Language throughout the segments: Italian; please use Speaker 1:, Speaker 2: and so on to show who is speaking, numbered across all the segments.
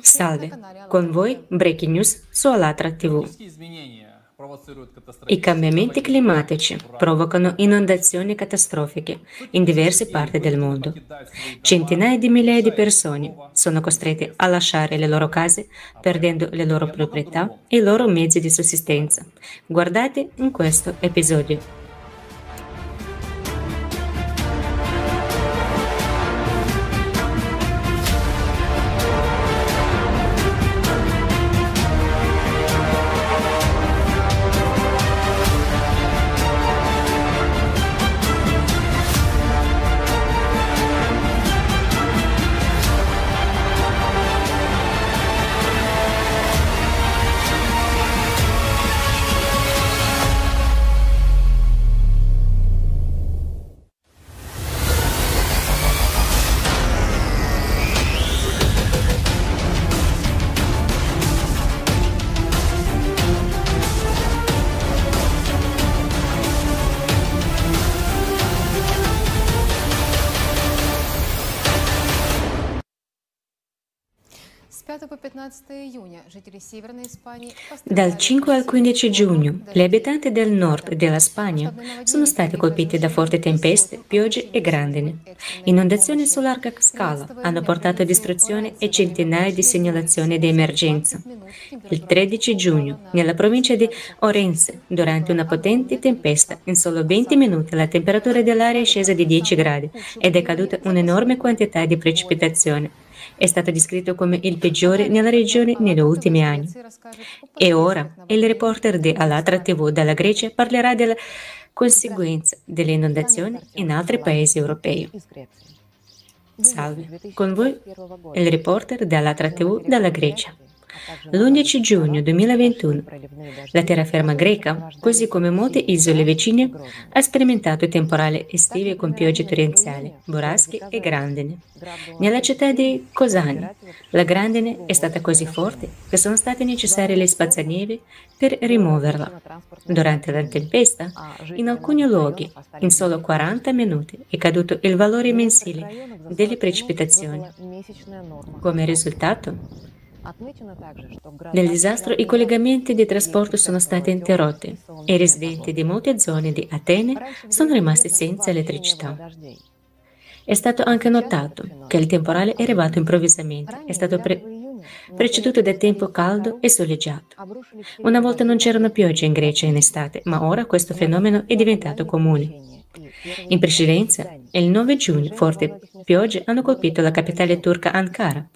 Speaker 1: Salve, con voi Breaking News su Alatra TV. I cambiamenti climatici provocano inondazioni catastrofiche in diverse parti del mondo. Centinaia di migliaia di persone sono costrette a lasciare le loro case, perdendo le loro proprietà e i loro mezzi di sussistenza. Guardate in questo episodio. Dal 5 al 15 giugno, gli abitanti del nord della Spagna sono stati colpiti da forti tempeste, piogge e grandine. Inondazioni su larga scala hanno portato a distruzione e centinaia di segnalazioni di emergenza. Il 13 giugno, nella provincia di Orense, durante una potente tempesta, in solo 20 minuti la temperatura dell'aria è scesa di 10 gradi ed è caduta un'enorme quantità di precipitazione è stato descritto come il peggiore nella regione negli ultimi anni. E ora il reporter di Alatra TV dalla Grecia parlerà delle conseguenze delle inondazioni in altri paesi europei. Salve, con voi il reporter dell'Alatra TV dalla Grecia. L'11 giugno 2021 la terraferma greca, così come molte isole vicine, ha sperimentato temporali estivi con piogge torrenziali, burrasche e grandine. Nella città di Kosani la grandine è stata così forte che sono state necessarie le spazzaneve per rimuoverla. Durante la tempesta, in alcuni luoghi, in solo 40 minuti, è caduto il valore mensile delle precipitazioni. Come risultato, nel disastro i collegamenti di trasporto sono stati interrotti e i residenti di molte zone di Atene sono rimasti senza elettricità. È stato anche notato che il temporale è arrivato improvvisamente, è stato pre- preceduto da tempo caldo e soleggiato. Una volta non c'erano piogge in Grecia in estate, ma ora questo fenomeno è diventato comune. In precedenza, il 9 giugno, forti piogge hanno colpito la capitale turca Ankara,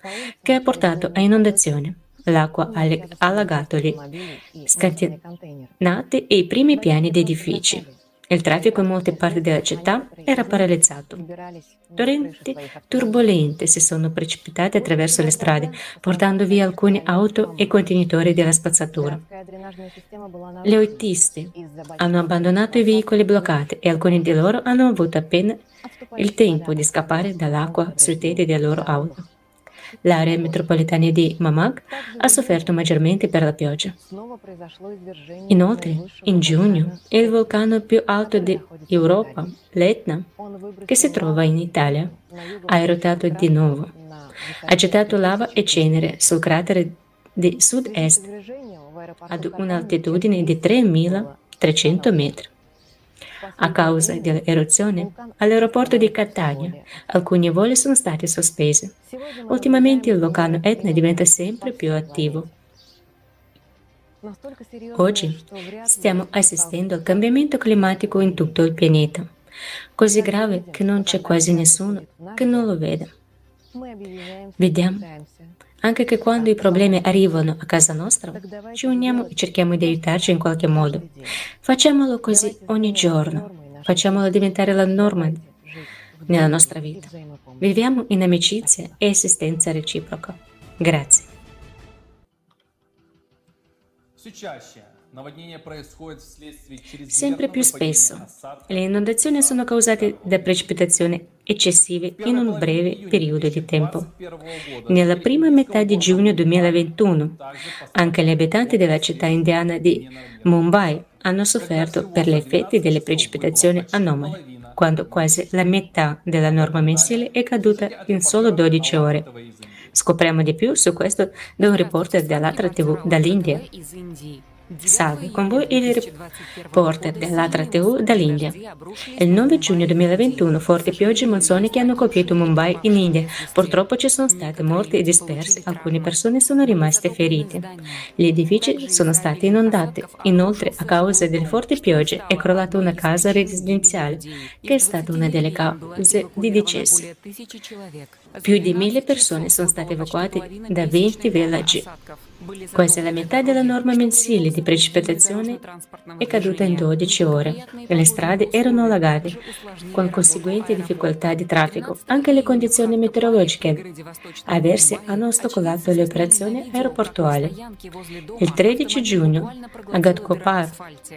Speaker 1: che ha portato a inondazioni. L'acqua ha allagato gli scatenati e i primi piani di edifici. Il traffico in molte parti della città era paralizzato. Torrenti turbolenti si sono precipitati attraverso le strade, portando via alcune auto e contenitori della spazzatura. Gli autisti hanno abbandonato i veicoli bloccati e alcuni di loro hanno avuto appena il tempo di scappare dall'acqua sui teti delle loro auto. L'area metropolitana di Mamag ha sofferto maggiormente per la pioggia. Inoltre, in giugno, il vulcano più alto d'Europa, l'Etna, che si trova in Italia, ha eruttato di nuovo. Ha gettato lava e cenere sul cratere di sud-est ad un'altitudine di 3.300 metri. A causa dell'eruzione, all'aeroporto di Catania alcuni voli sono stati sospesi. Ultimamente il vulcano Etna diventa sempre più attivo. Oggi stiamo assistendo al cambiamento climatico in tutto il pianeta, così grave che non c'è quasi nessuno che non lo veda. Vediamo anche che quando i problemi arrivano a casa nostra, ci uniamo e cerchiamo di aiutarci in qualche modo. Facciamolo così ogni giorno, facciamolo diventare la norma nella nostra vita. Viviamo in amicizia e assistenza reciproca. Grazie. Sempre più spesso le inondazioni sono causate da precipitazioni eccessive in un breve periodo di tempo. Nella prima metà di giugno 2021, anche gli abitanti della città indiana di Mumbai hanno sofferto per gli effetti delle precipitazioni anomale. quando quasi la metà della norma mensile è caduta in solo 12 ore. Scopriamo di più su questo da un reporter dell'altra TV dall'India. Salve, con voi il reporter dell'Atra TV dall'India. Il 9 giugno 2021 forti piogge monsoniche hanno colpito Mumbai in India. Purtroppo ci sono state morti e dispersi, alcune persone sono rimaste ferite. Gli edifici sono stati inondati. Inoltre, a causa delle forti piogge, è crollata una casa residenziale, che è stata una delle cause di decessi. Più di mille persone sono state evacuate da 20 villaggi. Quasi la metà della norma mensile di precipitazione è caduta in 12 ore e le strade erano allagate, con conseguenti difficoltà di traffico. Anche le condizioni meteorologiche avverse hanno ostacolato le operazioni aeroportuali. Il 13 giugno, a Ghatkopar,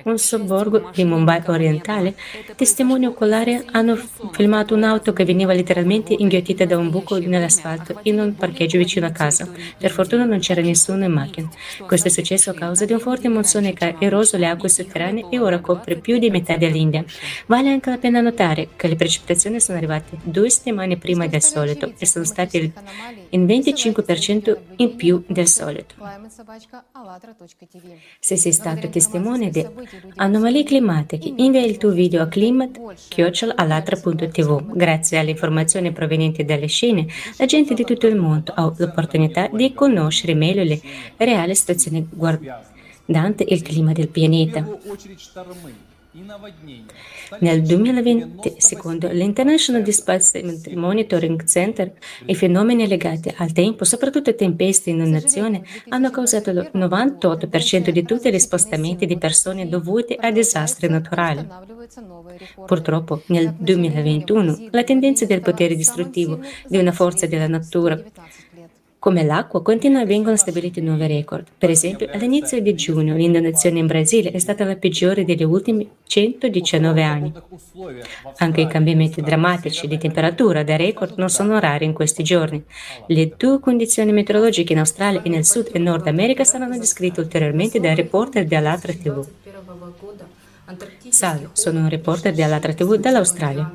Speaker 1: un sobborgo di Mumbai orientale, testimoni oculari hanno filmato un'auto che veniva letteralmente inghiottita da un buco nell'asfalto in un parcheggio vicino a casa. Per fortuna non c'era nessuno in macchina. Questo è successo a causa di un forte monsone che ha eroso le acque sotterranee e ora copre più di metà dell'India. Vale anche la pena notare che le precipitazioni sono arrivate due settimane prima del solito e sono state il 25% in più del solito. Se sei stato testimone di anomalie climatiche, invia il tuo video a climat.alatra.tv. Grazie alle informazioni provenienti dalle scene, la gente di tutto il mondo ha l'opportunità di conoscere meglio le reali situazioni guardante il clima del pianeta. Nel 2020, secondo l'International Displacement Monitoring Center, i fenomeni legati al tempo, soprattutto tempeste e inondazioni, hanno causato il 98% di tutti gli spostamenti di persone dovuti a disastri naturali. Purtroppo, nel 2021, la tendenza del potere distruttivo di una forza della natura come l'acqua, continua vengono stabiliti nuovi record. Per esempio, all'inizio di giugno l'inondazione in Brasile è stata la peggiore degli ultimi 119 anni. Anche i cambiamenti drammatici di temperatura da record non sono rari in questi giorni. Le due condizioni meteorologiche in Australia e nel Sud e Nord America saranno descritte ulteriormente dai reporter dell'Altra TV. Salve, sono un reporter dell'Altra TV dall'Australia.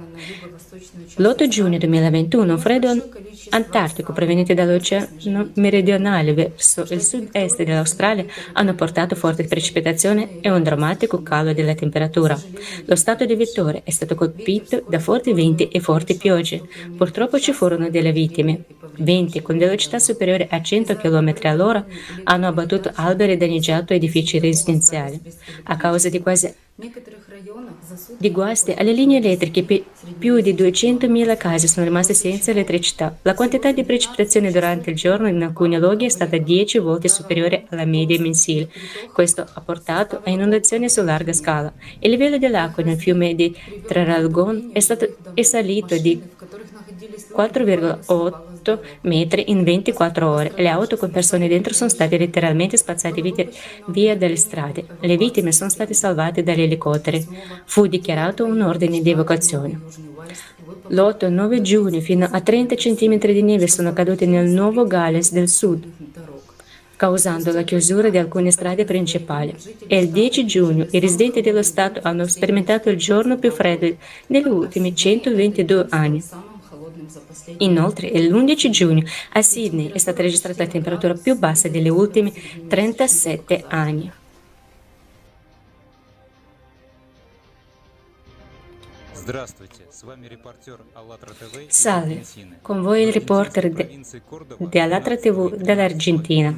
Speaker 1: L'8 giugno 2021 un freddo antartico proveniente dall'Oceano meridionale verso il sud-est dell'Australia hanno portato forti precipitazioni e un drammatico calo della temperatura. Lo stato di Vittoria è stato colpito da forti venti e forti piogge. Purtroppo ci furono delle vittime. Venti con velocità superiore a 100 km all'ora hanno abbattuto alberi e danneggiato edifici residenziali. A causa di quasi di guasti alle linee elettriche, più di 200.000 case sono rimaste senza elettricità. La quantità di precipitazioni durante il giorno in alcuni luoghi è stata 10 volte superiore alla media mensile. Questo ha portato a inondazioni su larga scala. Il livello dell'acqua nel fiume di Traralgon è, stato, è salito di 4,8 metri in 24 ore. Le auto con persone dentro sono state letteralmente spazzate via dalle strade. Le vittime sono state salvate dagli elicotteri. Fu dichiarato un ordine di evacuazione. L'8 e 9 giugno fino a 30 cm di neve sono caduti nel Nuovo Galles del Sud causando la chiusura di alcune strade principali. E il 10 giugno i residenti dello Stato hanno sperimentato il giorno più freddo degli ultimi 122 anni. Inoltre, l'11 giugno a Sydney è stata registrata la temperatura più bassa degli ultimi 37 anni. Salve, con voi il reporter di Alatra TV dall'Argentina.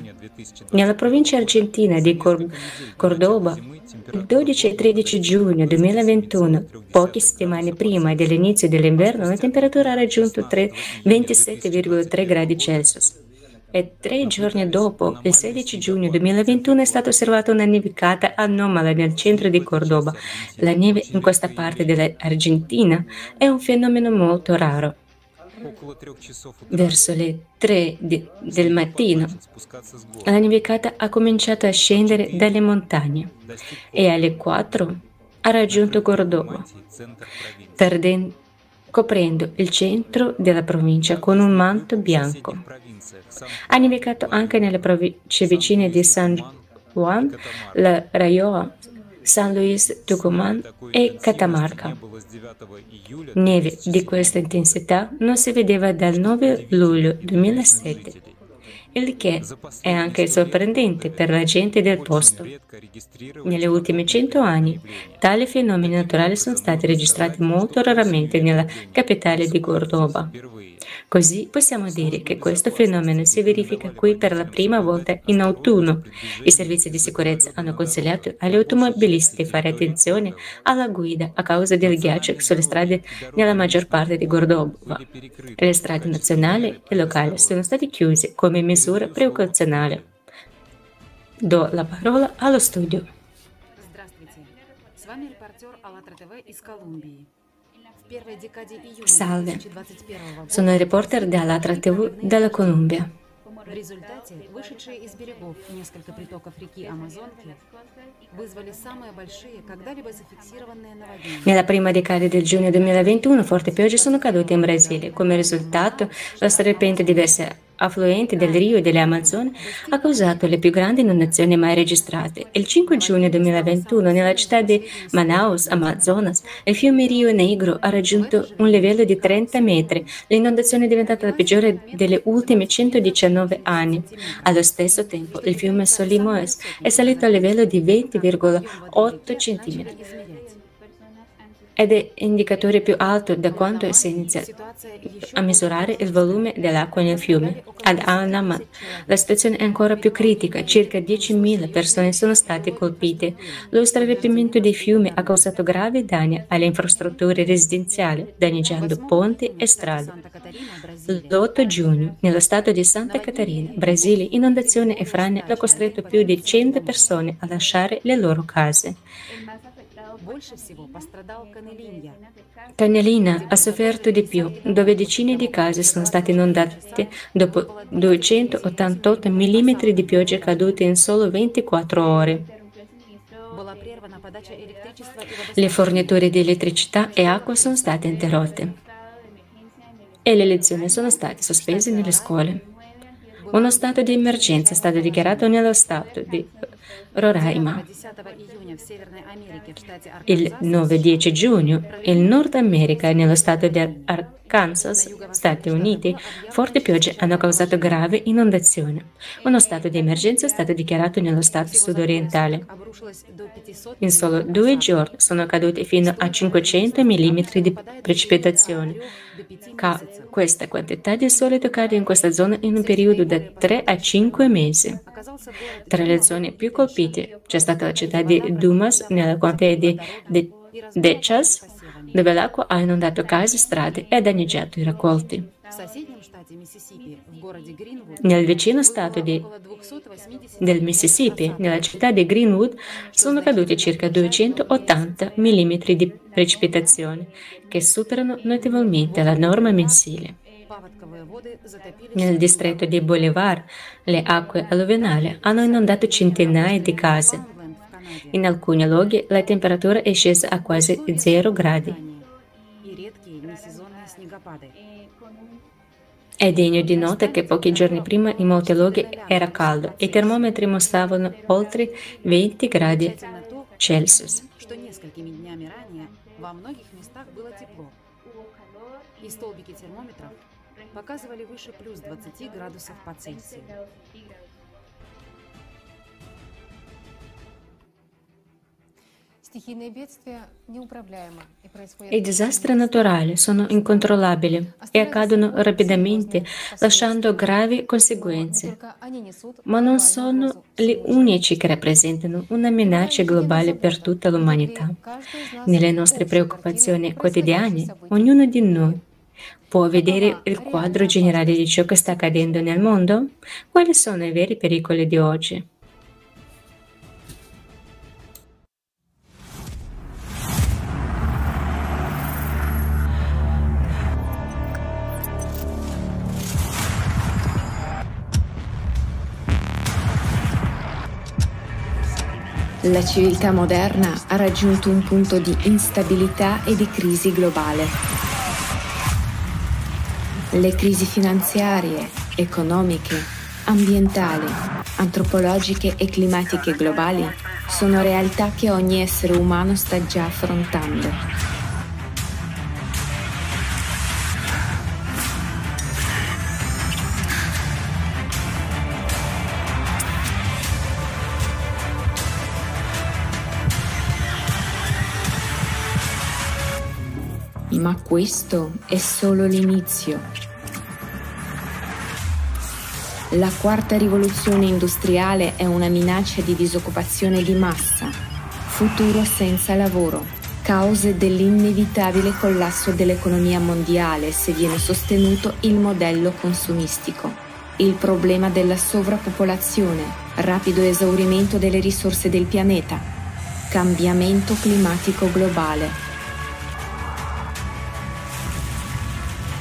Speaker 1: Nella provincia argentina di Cor- Cordoba, il 12 e 13 giugno 2021, poche settimane prima dell'inizio dell'inverno, la temperatura ha raggiunto 27,3 gradi Celsius e tre giorni dopo, il 16 giugno 2021, è stata osservata una nevicata anomala nel centro di Cordoba. La neve in questa parte dell'Argentina è un fenomeno molto raro. Verso le 3 di, del mattino, la nevicata ha cominciato a scendere dalle montagne e alle 4 ha raggiunto Cordoba, perdendo coprendo il centro della provincia con un manto bianco. Ha nevicato anche nelle province vicine di San Juan, la Rayoa, San Luis Tucumán e Catamarca. Neve di questa intensità non si vedeva dal 9 luglio 2007 il che è anche sorprendente per la gente del posto. Negli ultimi cento anni, tali fenomeni naturali sono stati registrati molto raramente nella capitale di Cordoba. Così possiamo dire che questo fenomeno si verifica qui per la prima volta in autunno. I servizi di sicurezza hanno consigliato agli automobilisti di fare attenzione alla guida a causa del ghiaccio sulle strade nella maggior parte di Cordova. Le strade nazionali e locali sono state chiuse come misura precauzionale. Do la parola allo studio. Здравствуйте. С вами репортер АЛЛАТРА ТВ из Колумбии. Salve, sono il reporter dell'Atra TV della Colombia. В результате вышедшие из берегов несколько притоков реки Амазонки вызвали самые большие когда-либо зафиксированные наводнения. Nella prima decade del giugno 2021 forti piogge sono cadute in Brasile. Come risultato, lo straripamento di diverse affluente del Rio e delle Amazzoni, ha causato le più grandi inondazioni mai registrate. Il 5 giugno 2021, nella città di Manaus, Amazonas, il fiume Rio Negro ha raggiunto un livello di 30 metri. L'inondazione è diventata la peggiore delle ultime 119 anni. Allo stesso tempo, il fiume Solimoes è salito a livello di 20,8 centimetri ed è indicatore più alto da quando si inizia a misurare il volume dell'acqua nel fiume. Ad Anamat la situazione è ancora più critica, circa 10.000 persone sono state colpite. Lo straripamento dei fiumi ha causato gravi danni alle infrastrutture residenziali, danneggiando ponti e strade. L'8 giugno, nello stato di Santa Catarina, Brasile, inondazione e frane hanno costretto più di 100 persone a lasciare le loro case. Canelina ha sofferto di più, dove decine di case sono state inondate dopo 288 mm di pioggia cadute in solo 24 ore. Le forniture di elettricità e acqua sono state interrotte e le lezioni sono state sospese nelle scuole. Uno stato di emergenza è stato dichiarato nello stato di Roraima. Il 9-10 giugno, il Nord America e nello stato di Arkansas, Stati Uniti, forti piogge hanno causato grave inondazione. Uno stato di emergenza è stato dichiarato nello stato sudorientale. In solo due giorni sono caduti fino a 500 mm di precipitazione. Ca questa quantità di solito cade in questa zona in un periodo da 3 a 5 mesi. Tra le zone più colpite Haiti. C'è stata la città di Dumas, nella contea di De- Dechas, dove l'acqua ha inondato case, strade e danneggiato i raccolti. Nel vicino stato di, del Mississippi, nella città di Greenwood, sono caduti circa 280 mm di precipitazione, che superano notevolmente la norma mensile. Nel distretto di Bolivar le acque alluvionali hanno inondato centinaia di case. In alcuni luoghi la temperatura è scesa a quasi 0 gradi. È degno di nota che pochi giorni prima in molti luoghi era caldo e i termometri mostravano oltre 20 gradi Celsius. И столбики термометров показывали выше плюс 20 градусов по Цельсию. I disastri naturali sono incontrollabili e accadono rapidamente, lasciando gravi conseguenze, ma non sono gli unici che rappresentano una minaccia globale per tutta l'umanità. Nelle nostre preoccupazioni quotidiane, ognuno di noi Può vedere il quadro generale di ciò che sta accadendo nel mondo? Quali sono i veri pericoli di oggi?
Speaker 2: La civiltà moderna ha raggiunto un punto di instabilità e di crisi globale. Le crisi finanziarie, economiche, ambientali, antropologiche e climatiche globali sono realtà che ogni essere umano sta già affrontando. Questo è solo l'inizio. La quarta rivoluzione industriale è una minaccia di disoccupazione di massa, futuro senza lavoro, cause dell'inevitabile collasso dell'economia mondiale se viene sostenuto il modello consumistico, il problema della sovrappopolazione, rapido esaurimento delle risorse del pianeta, cambiamento climatico globale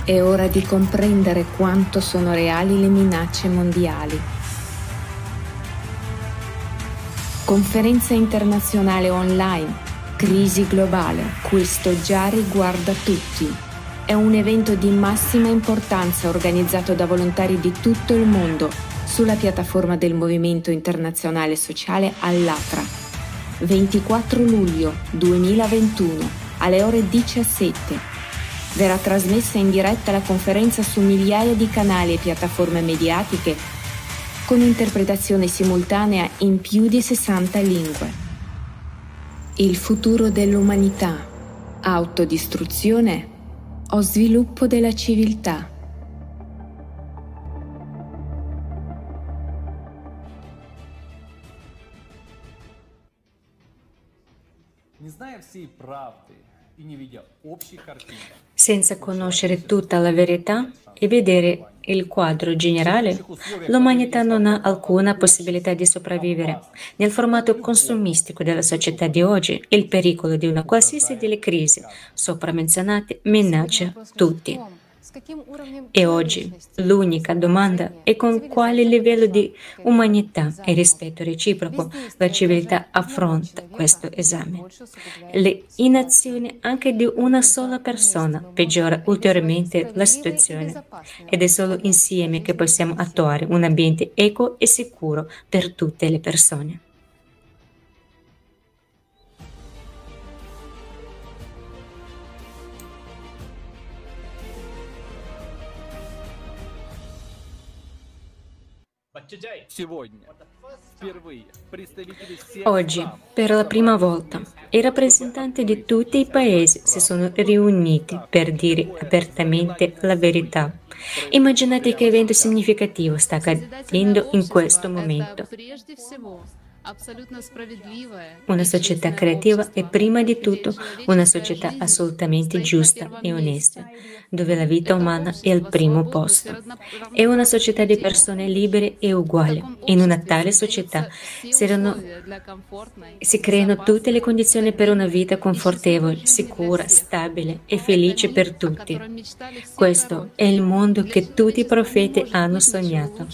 Speaker 2: È ora di comprendere quanto sono reali le minacce mondiali. Conferenza internazionale online, crisi globale, questo già riguarda tutti. È un evento di massima importanza organizzato da volontari di tutto il mondo sulla piattaforma del Movimento Internazionale Sociale all'Atra. 24 luglio 2021 alle ore 17 verrà trasmessa in diretta la conferenza su migliaia di canali e piattaforme mediatiche con interpretazione simultanea in più di 60 lingue. Il futuro dell'umanità, autodistruzione o sviluppo della civiltà?
Speaker 1: Не зная всей правды senza conoscere tutta la verità e vedere il quadro generale, l'umanità non ha alcuna possibilità di sopravvivere. Nel formato consumistico della società di oggi, il pericolo di una qualsiasi delle crisi sopra menzionate minaccia tutti. E oggi l'unica domanda è con quale livello di umanità e rispetto reciproco la civiltà affronta questo esame. Le inazioni anche di una sola persona peggiora ulteriormente la situazione ed è solo insieme che possiamo attuare un ambiente equo e sicuro per tutte le persone. Oggi, per la prima volta, i rappresentanti di tutti i paesi si sono riuniti per dire apertamente la verità. Immaginate che evento significativo sta accadendo in questo momento. Una società creativa è prima di tutto una società assolutamente giusta e onesta, dove la vita umana è al primo posto. È una società di persone libere e uguali. In una tale società si creano tutte le condizioni per una vita confortevole, sicura, stabile e felice per tutti. Questo è il mondo che tutti i profeti hanno sognato.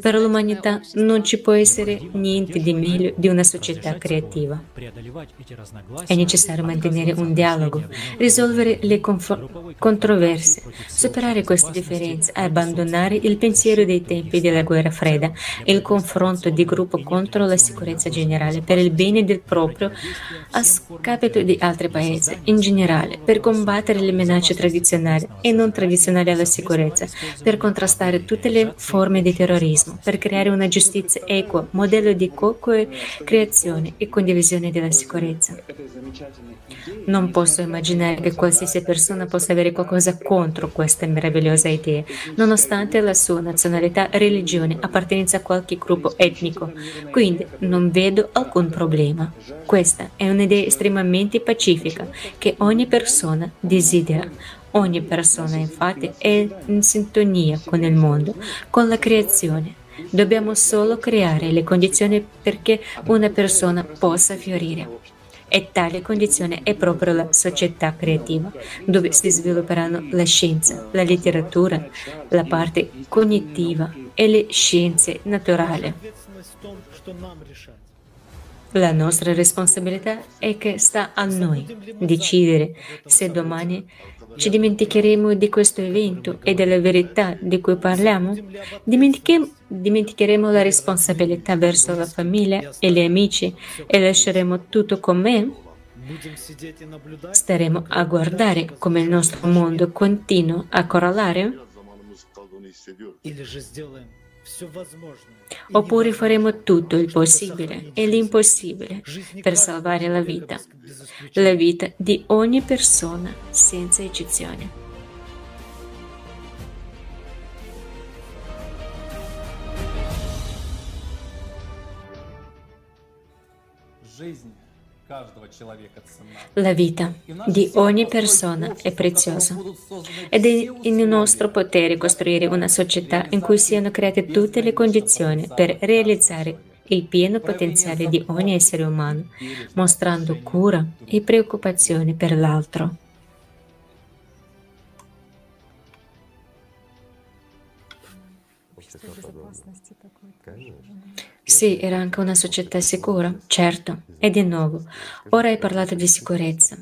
Speaker 1: Per l'umanità non ci può essere niente di meglio meglio di una società creativa. È necessario mantenere un dialogo, risolvere le controversie, superare queste differenze, abbandonare il pensiero dei tempi della guerra fredda e il confronto di gruppo contro la sicurezza generale per il bene del proprio a scapito di altri paesi in generale, per combattere le minacce tradizionali e non tradizionali alla sicurezza, per contrastare tutte le forme di terrorismo, per creare una giustizia equa, modello di co creazione e condivisione della sicurezza. Non posso immaginare che qualsiasi persona possa avere qualcosa contro questa meravigliosa idea, nonostante la sua nazionalità, religione, appartenenza a qualche gruppo etnico. Quindi non vedo alcun problema. Questa è un'idea estremamente pacifica che ogni persona desidera. Ogni persona infatti è in sintonia con il mondo, con la creazione Dobbiamo solo creare le condizioni perché una persona possa fiorire. E tale condizione è proprio la società creativa, dove si svilupperanno la scienza, la letteratura, la parte cognitiva e le scienze naturali. La nostra responsabilità è che sta a noi decidere se domani ci dimenticheremo di questo evento e della verità di cui parliamo? dimenticheremo la responsabilità verso la famiglia e gli amici e lasceremo tutto con me? Staremo a guardare come il nostro mondo continua a corrollare? Oppure faremo tutto il possibile e l'impossibile per salvare la vita, la vita di ogni persona senza eccezione. La vita di ogni persona è preziosa ed è in nostro potere costruire una società in cui siano create tutte le condizioni per realizzare il pieno potenziale di ogni essere umano, mostrando cura e preoccupazione per l'altro. Sì, era anche una società sicura, certo. E di nuovo, ora hai parlato di sicurezza.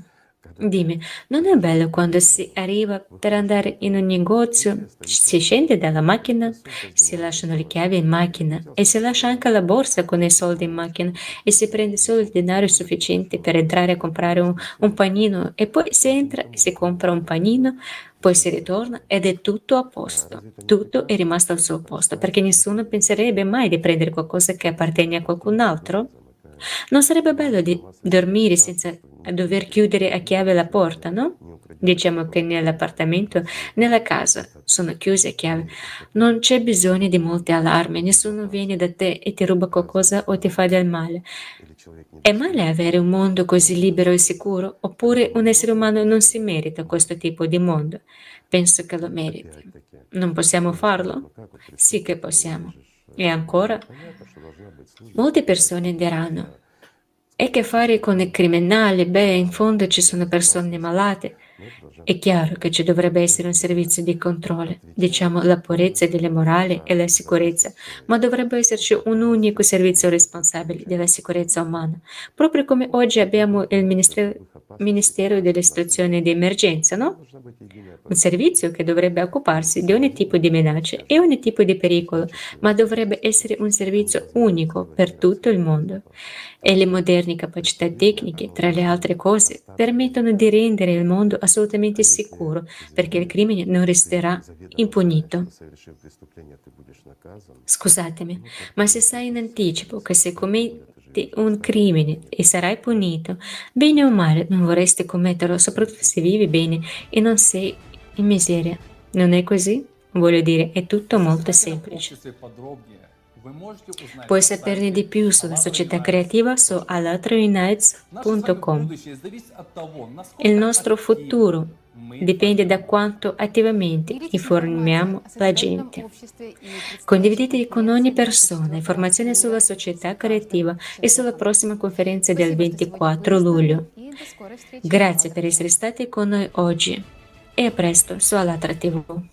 Speaker 1: Dimmi, non è bello quando si arriva per andare in un negozio, si scende dalla macchina, si lasciano le chiavi in macchina e si lascia anche la borsa con i soldi in macchina e si prende solo il denaro sufficiente per entrare a comprare un, un panino e poi si entra e si compra un panino, poi si ritorna ed è tutto a posto, tutto è rimasto al suo posto perché nessuno penserebbe mai di prendere qualcosa che appartiene a qualcun altro. Non sarebbe bello di dormire senza dover chiudere a chiave la porta, no? Diciamo che nell'appartamento, nella casa, sono chiuse a chiave. Non c'è bisogno di molte allarme, nessuno viene da te e ti ruba qualcosa o ti fa del male. È male avere un mondo così libero e sicuro? Oppure un essere umano non si merita questo tipo di mondo? Penso che lo meriti. Non possiamo farlo? Sì che possiamo. E ancora, molte persone diranno, e che fare con i criminali? Beh, in fondo ci sono persone malate. È chiaro che ci dovrebbe essere un servizio di controllo, diciamo la purezza delle morali e la sicurezza, ma dovrebbe esserci un unico servizio responsabile della sicurezza umana, proprio come oggi abbiamo il Ministero, Ministero delle Situazioni di Emergenza, no? Un servizio che dovrebbe occuparsi di ogni tipo di minaccia e ogni tipo di pericolo, ma dovrebbe essere un servizio unico per tutto il mondo. E le moderne capacità tecniche, tra le altre cose, permettono di rendere il mondo assolutamente sicuro, perché il crimine non resterà impunito. Scusatemi, ma se sai in anticipo che se commetti un crimine e sarai punito, bene o male non vorresti commetterlo, soprattutto se vivi bene e non sei in miseria. Non è così? Voglio dire, è tutto molto semplice. Puoi saperne di più sulla società creativa su alatraunites.com. Il nostro futuro dipende da quanto attivamente informiamo la gente. Condividete con ogni persona informazioni sulla società creativa e sulla prossima conferenza del 24 luglio. Grazie per essere stati con noi oggi e a presto su Alatra TV.